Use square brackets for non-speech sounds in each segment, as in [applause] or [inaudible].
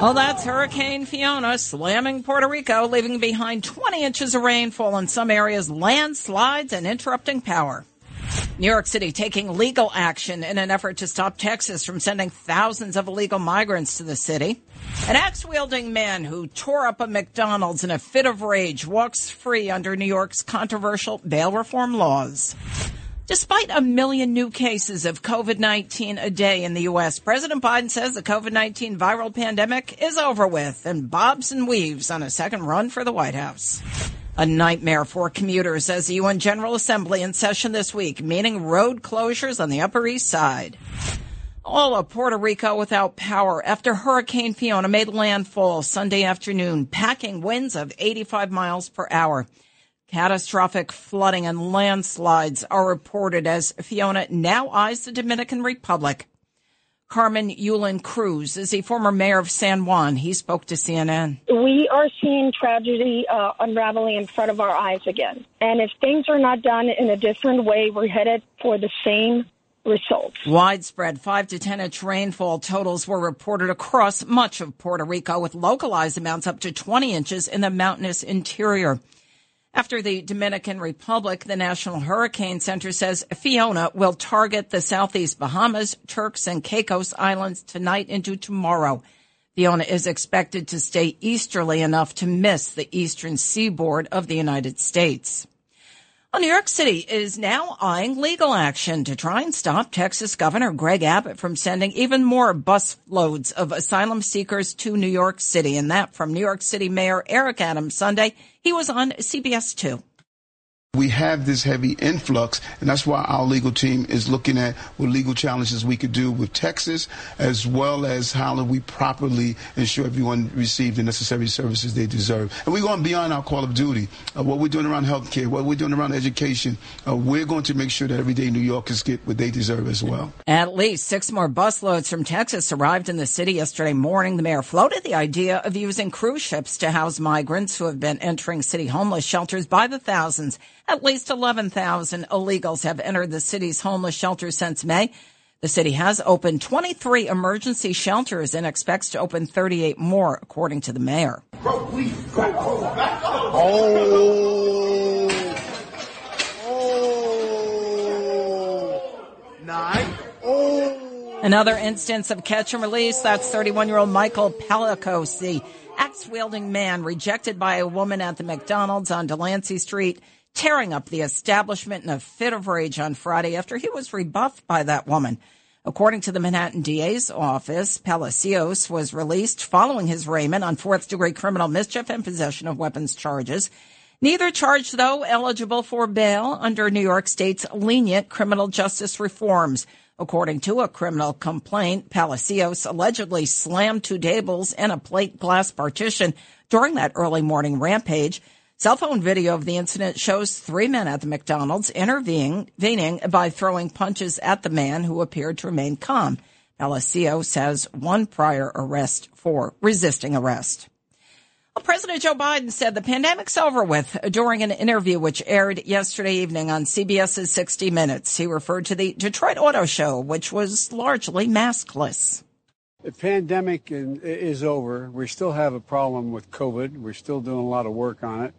Well, that's Hurricane Fiona slamming Puerto Rico, leaving behind 20 inches of rainfall in some areas, landslides, and interrupting power. New York City taking legal action in an effort to stop Texas from sending thousands of illegal migrants to the city. An axe wielding man who tore up a McDonald's in a fit of rage walks free under New York's controversial bail reform laws. Despite a million new cases of COVID-19 a day in the U.S., President Biden says the COVID-19 viral pandemic is over with and bobs and weaves on a second run for the White House. A nightmare for commuters as the UN General Assembly in session this week, meaning road closures on the Upper East Side. All of Puerto Rico without power after Hurricane Fiona made landfall Sunday afternoon, packing winds of 85 miles per hour. Catastrophic flooding and landslides are reported as Fiona now eyes the Dominican Republic. Carmen Yulin Cruz is a former mayor of San Juan. He spoke to CNN. We are seeing tragedy uh, unraveling in front of our eyes again. And if things are not done in a different way, we're headed for the same results. Widespread 5 to 10 inch rainfall totals were reported across much of Puerto Rico with localized amounts up to 20 inches in the mountainous interior. After the Dominican Republic, the National Hurricane Center says Fiona will target the southeast Bahamas, Turks, and Caicos Islands tonight into tomorrow. Fiona is expected to stay easterly enough to miss the eastern seaboard of the United States. Well, New York City is now eyeing legal action to try and stop Texas Governor Greg Abbott from sending even more bus loads of asylum seekers to New York City. And that from New York City Mayor Eric Adams Sunday. He was on CBS 2. We have this heavy influx, and that's why our legal team is looking at what legal challenges we could do with Texas, as well as how do we properly ensure everyone receives the necessary services they deserve. And we're going beyond our call of duty. Uh, what we're doing around healthcare, what we're doing around education, uh, we're going to make sure that everyday New Yorkers get what they deserve as well. At least six more busloads from Texas arrived in the city yesterday morning. The mayor floated the idea of using cruise ships to house migrants who have been entering city homeless shelters by the thousands. At least 11,000 illegals have entered the city's homeless shelters since May. The city has opened 23 emergency shelters and expects to open 38 more, according to the mayor. Oh. Oh. Nine. Oh. Another instance of catch and release. That's 31 year old Michael Palacios, the axe wielding man rejected by a woman at the McDonald's on Delancey Street tearing up the establishment in a fit of rage on Friday after he was rebuffed by that woman. According to the Manhattan DA's office, Palacios was released following his arraignment on fourth degree criminal mischief and possession of weapons charges. Neither charge, though, eligible for bail under New York State's lenient criminal justice reforms. According to a criminal complaint, Palacios allegedly slammed two tables and a plate glass partition during that early morning rampage. Cell phone video of the incident shows three men at the McDonald's intervening by throwing punches at the man who appeared to remain calm. Palacios says one prior arrest for resisting arrest. Well, President Joe Biden said the pandemic's over with during an interview which aired yesterday evening on CBS's 60 Minutes. He referred to the Detroit Auto Show, which was largely maskless. The pandemic is over. We still have a problem with COVID. We're still doing a lot of work on it.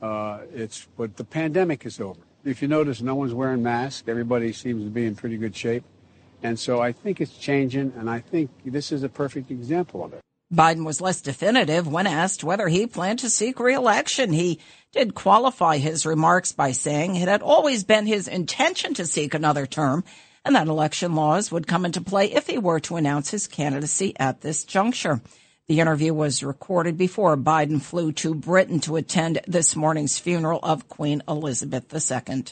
Uh, it's but the pandemic is over. If you notice, no one's wearing masks. Everybody seems to be in pretty good shape, and so I think it's changing. And I think this is a perfect example of it. Biden was less definitive when asked whether he planned to seek reelection. He did qualify his remarks by saying it had always been his intention to seek another term and that election laws would come into play if he were to announce his candidacy at this juncture. The interview was recorded before Biden flew to Britain to attend this morning's funeral of Queen Elizabeth II.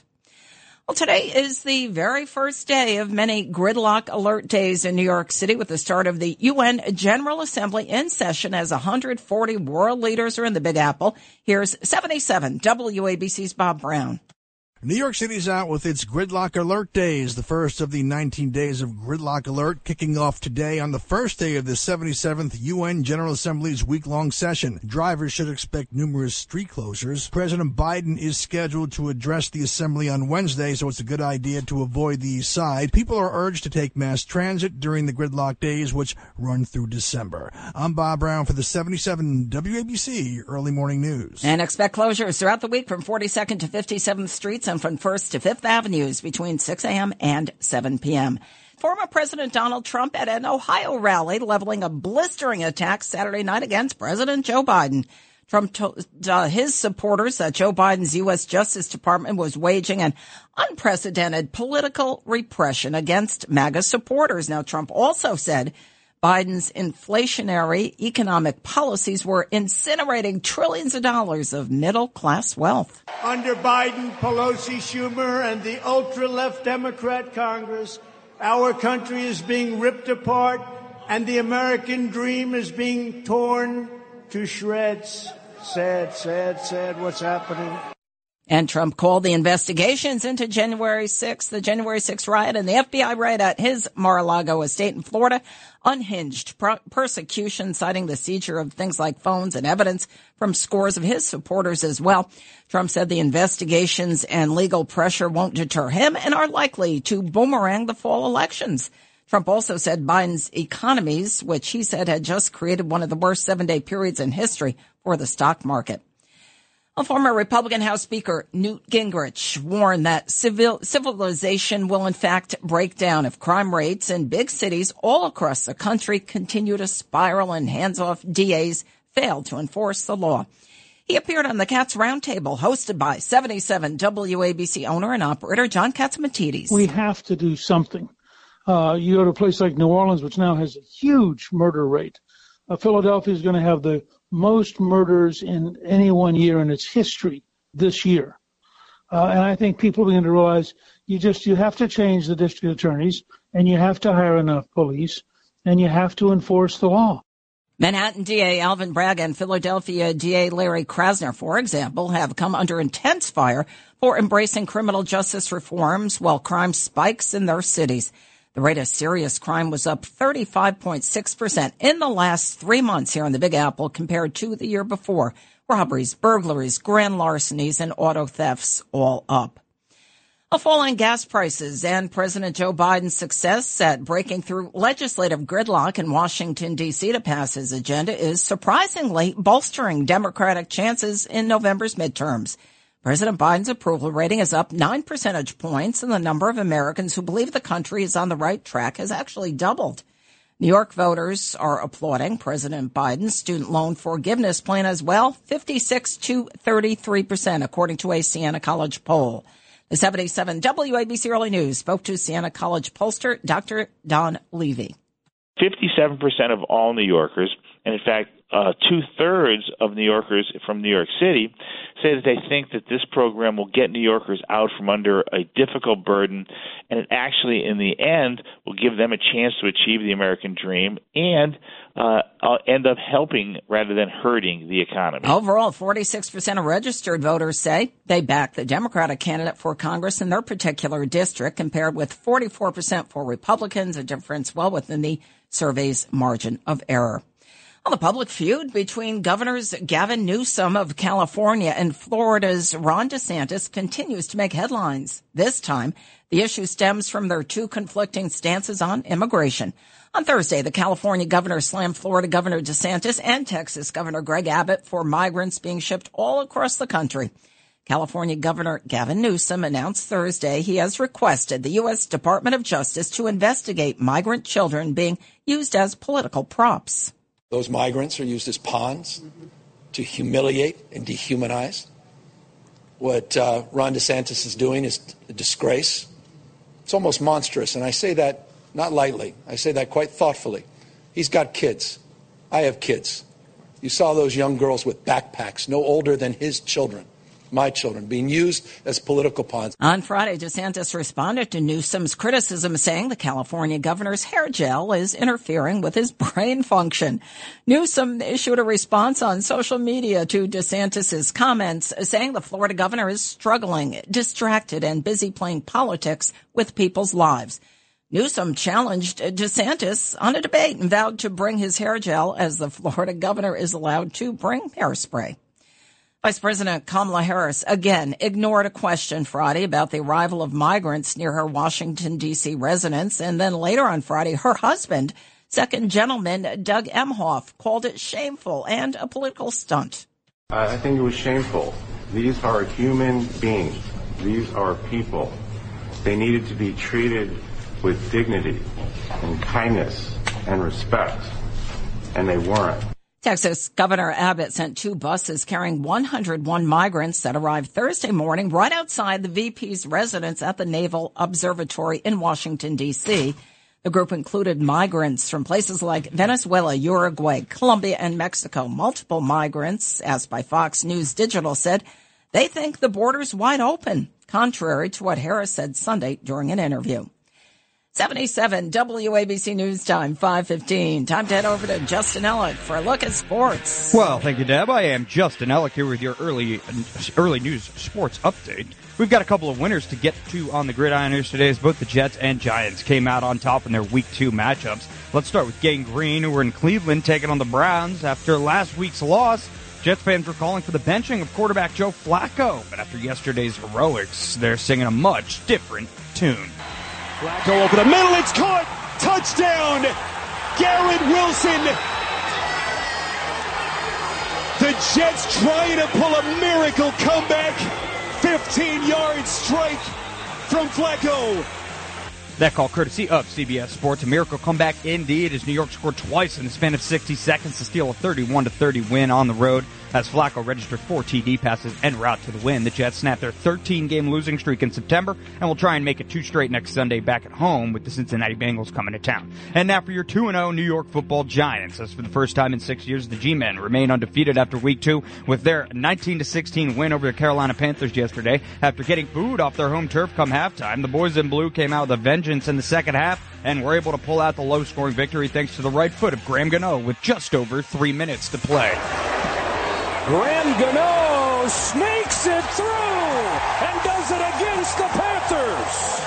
Well, today is the very first day of many gridlock alert days in New York City with the start of the UN General Assembly in session as 140 world leaders are in the Big Apple. Here's 77 WABC's Bob Brown. New York City's out with its Gridlock Alert Days, the first of the 19 days of Gridlock Alert, kicking off today on the first day of the 77th UN General Assembly's week-long session. Drivers should expect numerous street closures. President Biden is scheduled to address the Assembly on Wednesday, so it's a good idea to avoid the east side. People are urged to take mass transit during the Gridlock Days, which run through December. I'm Bob Brown for the 77 WABC Early Morning News. And expect closures throughout the week from 42nd to 57th Streets from 1st to 5th Avenues between 6 a.m. and 7 p.m. Former President Donald Trump at an Ohio rally leveling a blistering attack Saturday night against President Joe Biden. Trump told uh, his supporters that Joe Biden's U.S. Justice Department was waging an unprecedented political repression against MAGA supporters. Now, Trump also said Biden's inflationary economic policies were incinerating trillions of dollars of middle class wealth. Under Biden, Pelosi, Schumer, and the ultra left Democrat Congress, our country is being ripped apart and the American dream is being torn to shreds. Sad, sad, sad what's happening. And Trump called the investigations into January 6th, the January 6th riot and the FBI raid at his Mar-a-Lago estate in Florida, unhinged persecution, citing the seizure of things like phones and evidence from scores of his supporters as well. Trump said the investigations and legal pressure won't deter him and are likely to boomerang the fall elections. Trump also said Biden's economies, which he said had just created one of the worst seven day periods in history for the stock market. A former Republican House Speaker Newt Gingrich warned that civil, civilization will in fact break down if crime rates in big cities all across the country continue to spiral and hands-off DAs fail to enforce the law. He appeared on the Cats Roundtable hosted by 77 WABC owner and operator John Catsimatidis. We have to do something. Uh, you go to a place like New Orleans, which now has a huge murder rate. Uh, Philadelphia is going to have the most murders in any one year in its history this year. Uh, and I think people begin to realize you just you have to change the district attorneys and you have to hire enough police and you have to enforce the law. Manhattan DA Alvin Bragg and Philadelphia DA Larry Krasner, for example, have come under intense fire for embracing criminal justice reforms while crime spikes in their cities. The rate of serious crime was up 35.6% in the last three months here in the Big Apple compared to the year before. Robberies, burglaries, grand larcenies, and auto thefts all up. A fall in gas prices and President Joe Biden's success at breaking through legislative gridlock in Washington, D.C. to pass his agenda is surprisingly bolstering Democratic chances in November's midterms. President Biden's approval rating is up nine percentage points, and the number of Americans who believe the country is on the right track has actually doubled. New York voters are applauding President Biden's student loan forgiveness plan as well, 56 to 33 percent, according to a Siena College poll. The 77 WABC Early News spoke to Siena College pollster Dr. Don Levy. 57% of all New Yorkers, and in fact, uh, two thirds of New Yorkers from New York City say that they think that this program will get New Yorkers out from under a difficult burden, and it actually, in the end, will give them a chance to achieve the American dream and uh, uh end up helping rather than hurting the economy. Overall, 46% of registered voters say they back the Democratic candidate for Congress in their particular district, compared with 44% for Republicans, a difference well within the survey's margin of error. Well, the public feud between Governors Gavin Newsom of California and Florida's Ron DeSantis continues to make headlines. This time, the issue stems from their two conflicting stances on immigration. On Thursday, the California governor slammed Florida Governor DeSantis and Texas Governor Greg Abbott for migrants being shipped all across the country. California Governor Gavin Newsom announced Thursday he has requested the U.S. Department of Justice to investigate migrant children being used as political props. Those migrants are used as pawns to humiliate and dehumanize. What uh, Ron DeSantis is doing is a disgrace. It's almost monstrous, and I say that not lightly. I say that quite thoughtfully. He's got kids. I have kids. You saw those young girls with backpacks, no older than his children, my children, being used as political pawns. On Friday, DeSantis responded to Newsom's criticism, saying the California governor's hair gel is interfering with his [laughs] brain function. Newsom issued a response on social media to DeSantis's comments, saying the Florida governor is struggling, distracted, and busy playing politics with people's lives. Newsom challenged DeSantis on a debate and vowed to bring his hair gel as the Florida governor is allowed to bring hairspray. Vice President Kamala Harris again ignored a question Friday about the arrival of migrants near her Washington, D.C. residence. And then later on Friday, her husband, second gentleman Doug Emhoff, called it shameful and a political stunt. I think it was shameful. These are human beings. These are people. They needed to be treated with dignity and kindness and respect, and they weren't. Texas Governor Abbott sent two buses carrying 101 migrants that arrived Thursday morning right outside the VP's residence at the Naval Observatory in Washington, D.C. The group included migrants from places like Venezuela, Uruguay, Colombia, and Mexico. Multiple migrants, asked by Fox News Digital, said they think the border's wide open, contrary to what Harris said Sunday during an interview. 77 WABC News Time, 515. Time to head over to Justin Ellick for a look at sports. Well, thank you, Deb. I am Justin Ellick here with your early early news sports update. We've got a couple of winners to get to on the gridiron news today as both the Jets and Giants came out on top in their week two matchups. Let's start with Gang Green, who were in Cleveland taking on the Browns after last week's loss. Jets fans were calling for the benching of quarterback Joe Flacco, but after yesterday's heroics, they're singing a much different tune. Flacco over the middle, it's caught! Touchdown! Garrett Wilson! The Jets trying to pull a miracle comeback. 15 yard strike from Flacco. That call courtesy of CBS Sports. A miracle comeback indeed as New York scored twice in the span of 60 seconds to steal a 31 30 win on the road as Flacco registered four TD passes en route to the win. The Jets snapped their 13 game losing streak in September and will try and make it two straight next Sunday back at home with the Cincinnati Bengals coming to town. And now for your 2-0 New York football Giants. As for the first time in six years, the G-men remain undefeated after week two with their 19-16 win over the Carolina Panthers yesterday. After getting booed off their home turf come halftime, the boys in blue came out with a vengeance in the second half and were able to pull out the low scoring victory thanks to the right foot of Graham Gano with just over three minutes to play. Graham Gano snakes it through and does it against the Panthers.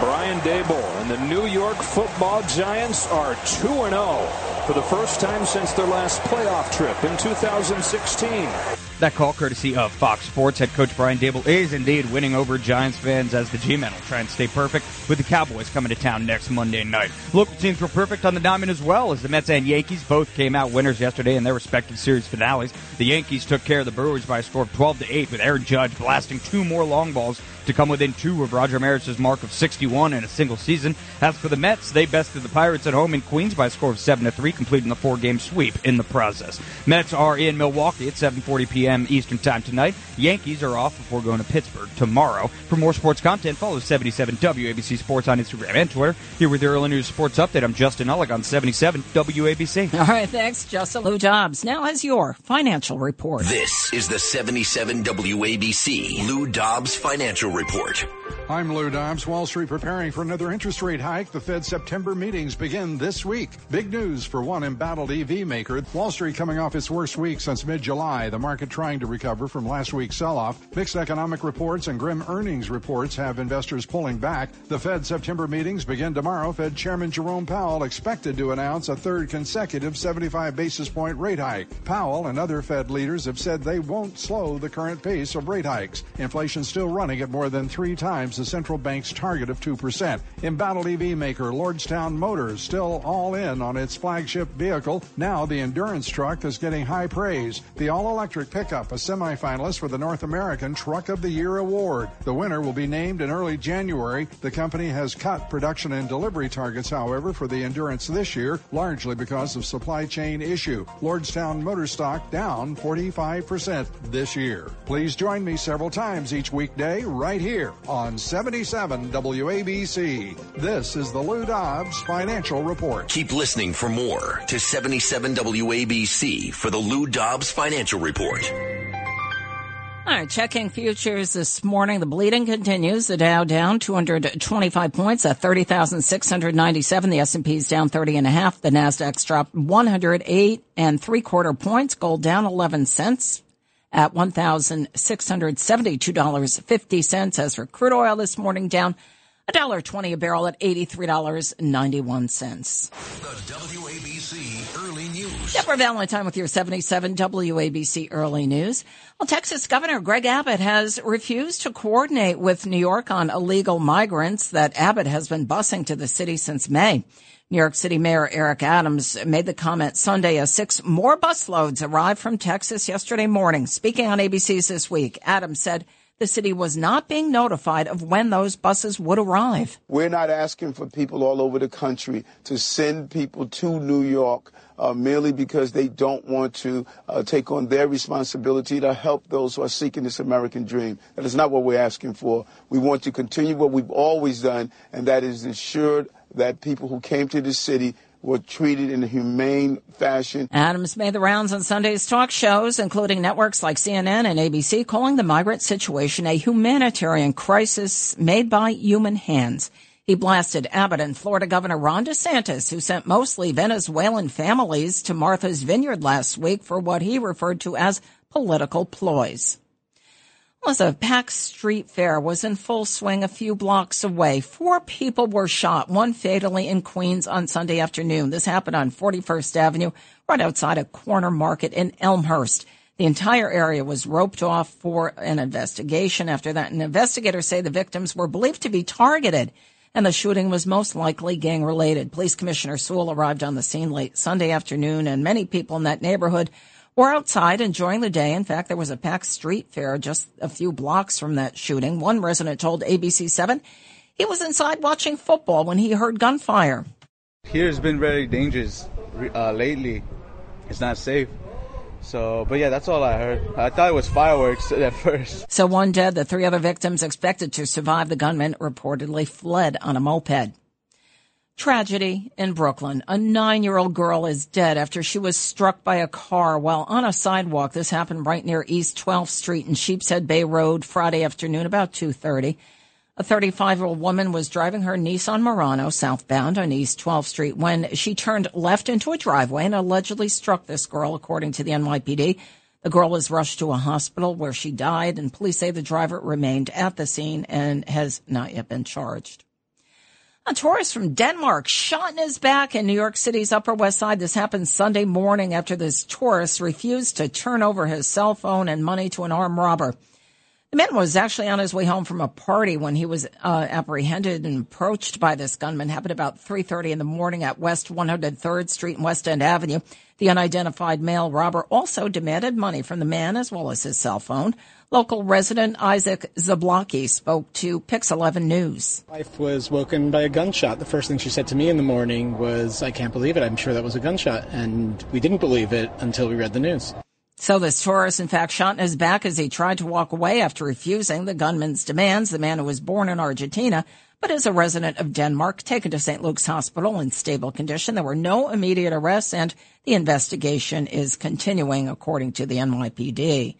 Brian Daboll and the New York football giants are 2-0 for the first time since their last playoff trip in 2016. That call courtesy of Fox Sports. Head coach Brian Daboll is indeed winning over Giants fans as the G-men will try and stay perfect with the Cowboys coming to town next Monday night. Local teams were perfect on the diamond as well as the Mets and Yankees both came out winners yesterday in their respective series finales. The Yankees took care of the Brewers by a score of 12 to 8 with Aaron Judge blasting two more long balls to come within two of Roger Maris's mark of 61 in a single season. As for the Mets, they bested the Pirates at home in Queens by a score of 7 to 3, completing the four-game sweep in the process. Mets are in Milwaukee at 7:40 p.m. Eastern Time tonight. Yankees are off before going to Pittsburgh tomorrow. For more sports content, follow 77 WABC Sports on Instagram and Twitter. Here with your early news sports update, I'm Justin Ullig on 77 WABC. [laughs] All right, thanks, Justin Lou Dobbs. Now has your financial report. This is the 77 WABC Lou Dobbs Financial Report. I'm Lou Dobbs. Wall Street preparing for another interest rate hike. The Fed September meetings begin this week. Big news for one embattled EV maker. Wall Street coming off its worst week since mid-July. The market trying to recover from last week's sell-off. Mixed economic reports and grim earnings reports have investors pulling back. The Fed September meetings begin tomorrow. Fed Chairman Jerome Powell expected to announce a third consecutive 75 basis point rate hike. Powell and other Fed leaders have said they won't slow the current pace of rate hikes. Inflation still running at more than three times the central bank's target of 2%. Embattled EV maker Lordstown Motors still all in on its flagship vehicle. Now the Endurance truck is getting high praise. The all-electric pickup, a semifinalist for the North American Truck of the Year award. The winner will be named in early January. The company has cut production and delivery targets, however, for the Endurance this year, largely because of supply chain issue. Lordstown Motor stock down 45% this year. Please join me several times each weekday right here on 77 WABC. This is the Lou Dobbs Financial Report. Keep listening for more to 77 WABC for the Lou Dobbs Financial Report. All right, checking futures this morning. The bleeding continues. The Dow down 225 points at 30,697. The S&P's down 30 and a half. The Nasdaq's dropped 108 and three quarter points. Gold down 11 cents at $1,672.50. As for crude oil this morning down $1.20 a barrel at $83.91. The WABC Early News. Deborah Valentine time with your 77 WABC Early News. Well, Texas Governor Greg Abbott has refused to coordinate with New York on illegal migrants that Abbott has been busing to the city since May. New York City Mayor Eric Adams made the comment Sunday as six more busloads arrived from Texas yesterday morning. Speaking on ABC's This Week, Adams said the city was not being notified of when those buses would arrive. We're not asking for people all over the country to send people to New York uh, merely because they don't want to uh, take on their responsibility to help those who are seeking this American dream. That is not what we're asking for. We want to continue what we've always done, and that is ensure that people who came to the city were treated in a humane fashion. Adams made the rounds on Sunday's talk shows, including networks like CNN and ABC, calling the migrant situation a humanitarian crisis made by human hands. He blasted Abbott and Florida Governor Ron DeSantis, who sent mostly Venezuelan families to Martha's Vineyard last week for what he referred to as political ploys. Was a packed street fair was in full swing a few blocks away. Four people were shot, one fatally in Queens on Sunday afternoon. This happened on 41st Avenue, right outside a corner market in Elmhurst. The entire area was roped off for an investigation. After that, and investigators say the victims were believed to be targeted and the shooting was most likely gang related. Police Commissioner Sewell arrived on the scene late Sunday afternoon, and many people in that neighborhood were outside enjoying the day. In fact, there was a packed street fair just a few blocks from that shooting. One resident told ABC7 he was inside watching football when he heard gunfire. Here's been very dangerous uh, lately. It's not safe. So, but yeah, that's all I heard. I thought it was fireworks [laughs] at first. So one dead, the three other victims expected to survive. The gunman reportedly fled on a moped. Tragedy in Brooklyn. A nine-year-old girl is dead after she was struck by a car while on a sidewalk. This happened right near East 12th Street and Sheepshead Bay Road Friday afternoon about 2.30. A 35-year-old woman was driving her Nissan Murano southbound on East 12th Street when she turned left into a driveway and allegedly struck this girl, according to the NYPD. The girl was rushed to a hospital where she died, and police say the driver remained at the scene and has not yet been charged. A tourist from Denmark shot in his back in New York City's Upper West Side. This happened Sunday morning after this tourist refused to turn over his cell phone and money to an armed robber. The man was actually on his way home from a party when he was uh, apprehended and approached by this gunman. Happened about 3:30 in the morning at West 103rd Street and West End Avenue. The unidentified male robber also demanded money from the man as well as his cell phone. Local resident Isaac Zablocki spoke to Pix 11 News. Wife was woken by a gunshot. The first thing she said to me in the morning was, "I can't believe it. I'm sure that was a gunshot." And we didn't believe it until we read the news. So this tourist, in fact, shot in his back as he tried to walk away after refusing the gunman's demands. The man who was born in Argentina, but is a resident of Denmark, taken to St. Luke's Hospital in stable condition. There were no immediate arrests and the investigation is continuing according to the NYPD.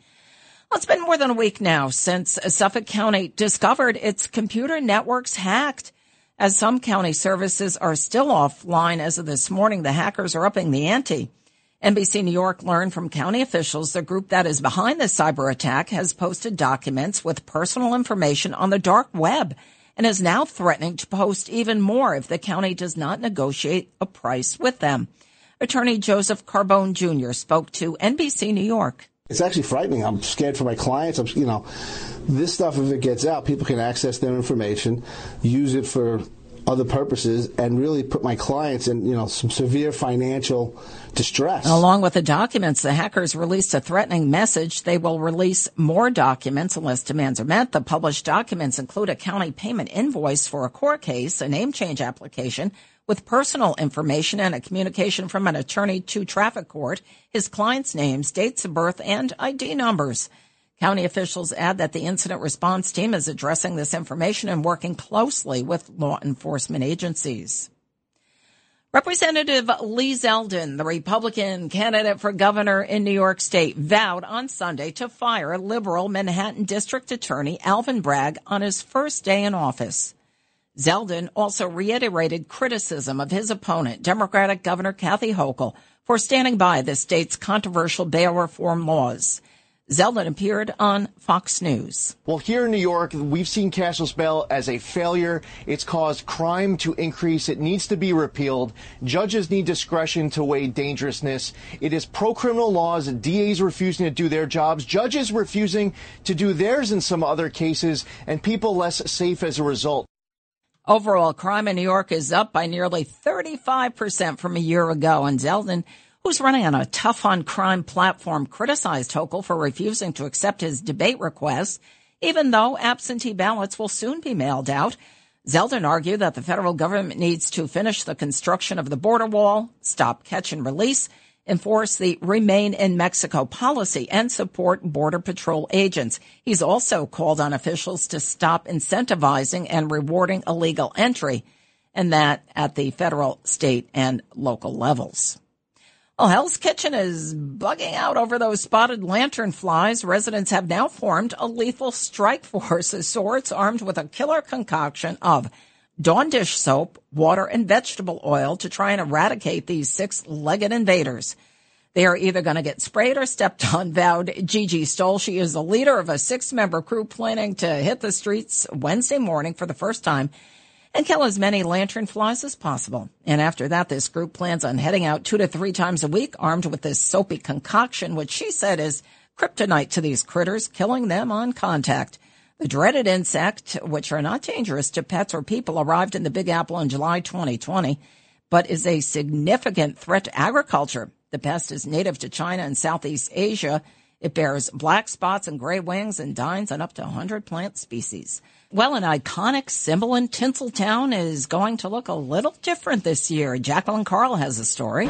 Well, it's been more than a week now since Suffolk County discovered its computer networks hacked. As some county services are still offline as of this morning, the hackers are upping the ante. NBC New York learned from county officials the group that is behind the cyber attack has posted documents with personal information on the dark web and is now threatening to post even more if the county does not negotiate a price with them. Attorney Joseph Carbone Jr. spoke to NBC New York. It's actually frightening. I'm scared for my clients. I'm, you know, this stuff, if it gets out, people can access their information, use it for other purposes and really put my clients in, you know, some severe financial distress. Along with the documents, the hackers released a threatening message. They will release more documents unless demands are met. The published documents include a county payment invoice for a court case, a name change application with personal information and a communication from an attorney to traffic court, his client's names, dates of birth, and ID numbers. County officials add that the incident response team is addressing this information and working closely with law enforcement agencies. Representative Lee Zeldin, the Republican candidate for governor in New York State, vowed on Sunday to fire liberal Manhattan District Attorney Alvin Bragg on his first day in office. Zeldin also reiterated criticism of his opponent, Democratic Governor Kathy Hochul, for standing by the state's controversial bail reform laws. Zeldin appeared on Fox News. Well, here in New York, we've seen cashless bail as a failure. It's caused crime to increase. It needs to be repealed. Judges need discretion to weigh dangerousness. It is pro criminal laws. DAs refusing to do their jobs, judges refusing to do theirs in some other cases, and people less safe as a result. Overall crime in New York is up by nearly 35% from a year ago, and Zeldin who's running on a tough on crime platform, criticized Hochul for refusing to accept his debate requests, even though absentee ballots will soon be mailed out. Zeldin argued that the federal government needs to finish the construction of the border wall, stop catch and release, enforce the remain in Mexico policy, and support border patrol agents. He's also called on officials to stop incentivizing and rewarding illegal entry, and that at the federal, state, and local levels. Well, Hell's Kitchen is bugging out over those spotted lantern flies. Residents have now formed a lethal strike force of sorts armed with a killer concoction of Dawn dish soap, water, and vegetable oil to try and eradicate these six-legged invaders. They are either going to get sprayed or stepped on, [laughs] vowed Gigi Stoll. She is the leader of a six-member crew planning to hit the streets Wednesday morning for the first time and kill as many lantern flies as possible. And after that, this group plans on heading out two to three times a week armed with this soapy concoction, which she said is kryptonite to these critters, killing them on contact. The dreaded insect, which are not dangerous to pets or people, arrived in the Big Apple in July 2020, but is a significant threat to agriculture. The pest is native to China and Southeast Asia. It bears black spots and gray wings and dines on up to 100 plant species. Well, an iconic symbol in Tinseltown is going to look a little different this year. Jacqueline Carl has a story.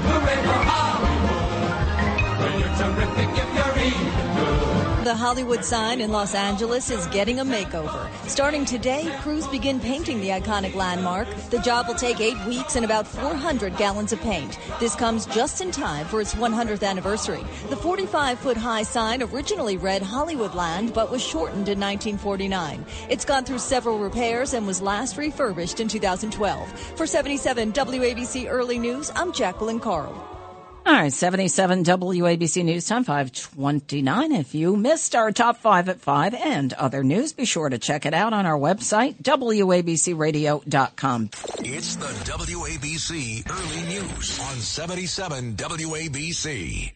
The Hollywood sign in Los Angeles is getting a makeover. Starting today, crews begin painting the iconic landmark. The job will take eight weeks and about 400 gallons of paint. This comes just in time for its 100th anniversary. The 45 foot high sign originally read Hollywoodland but was shortened in 1949. It's gone through several repairs and was last refurbished in 2012. For 77 WABC Early News, I'm Jacqueline Carl. All right, 77 WABC News Time 529. If you missed our top five at five and other news, be sure to check it out on our website, WABCRadio.com. It's the WABC Early News on 77 WABC.